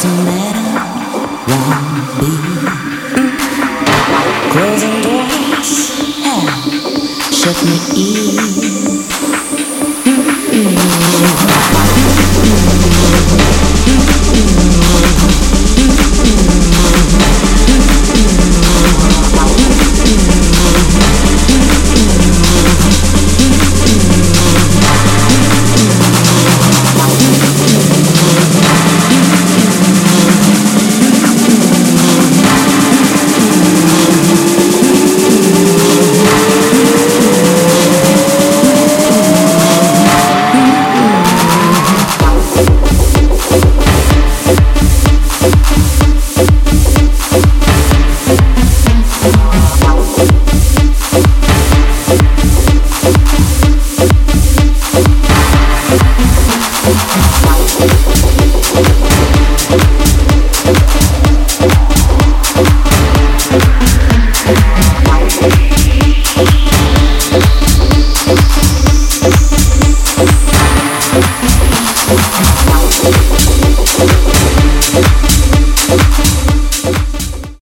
doesn't matter, won't be. Closing doors, shut me in. Thank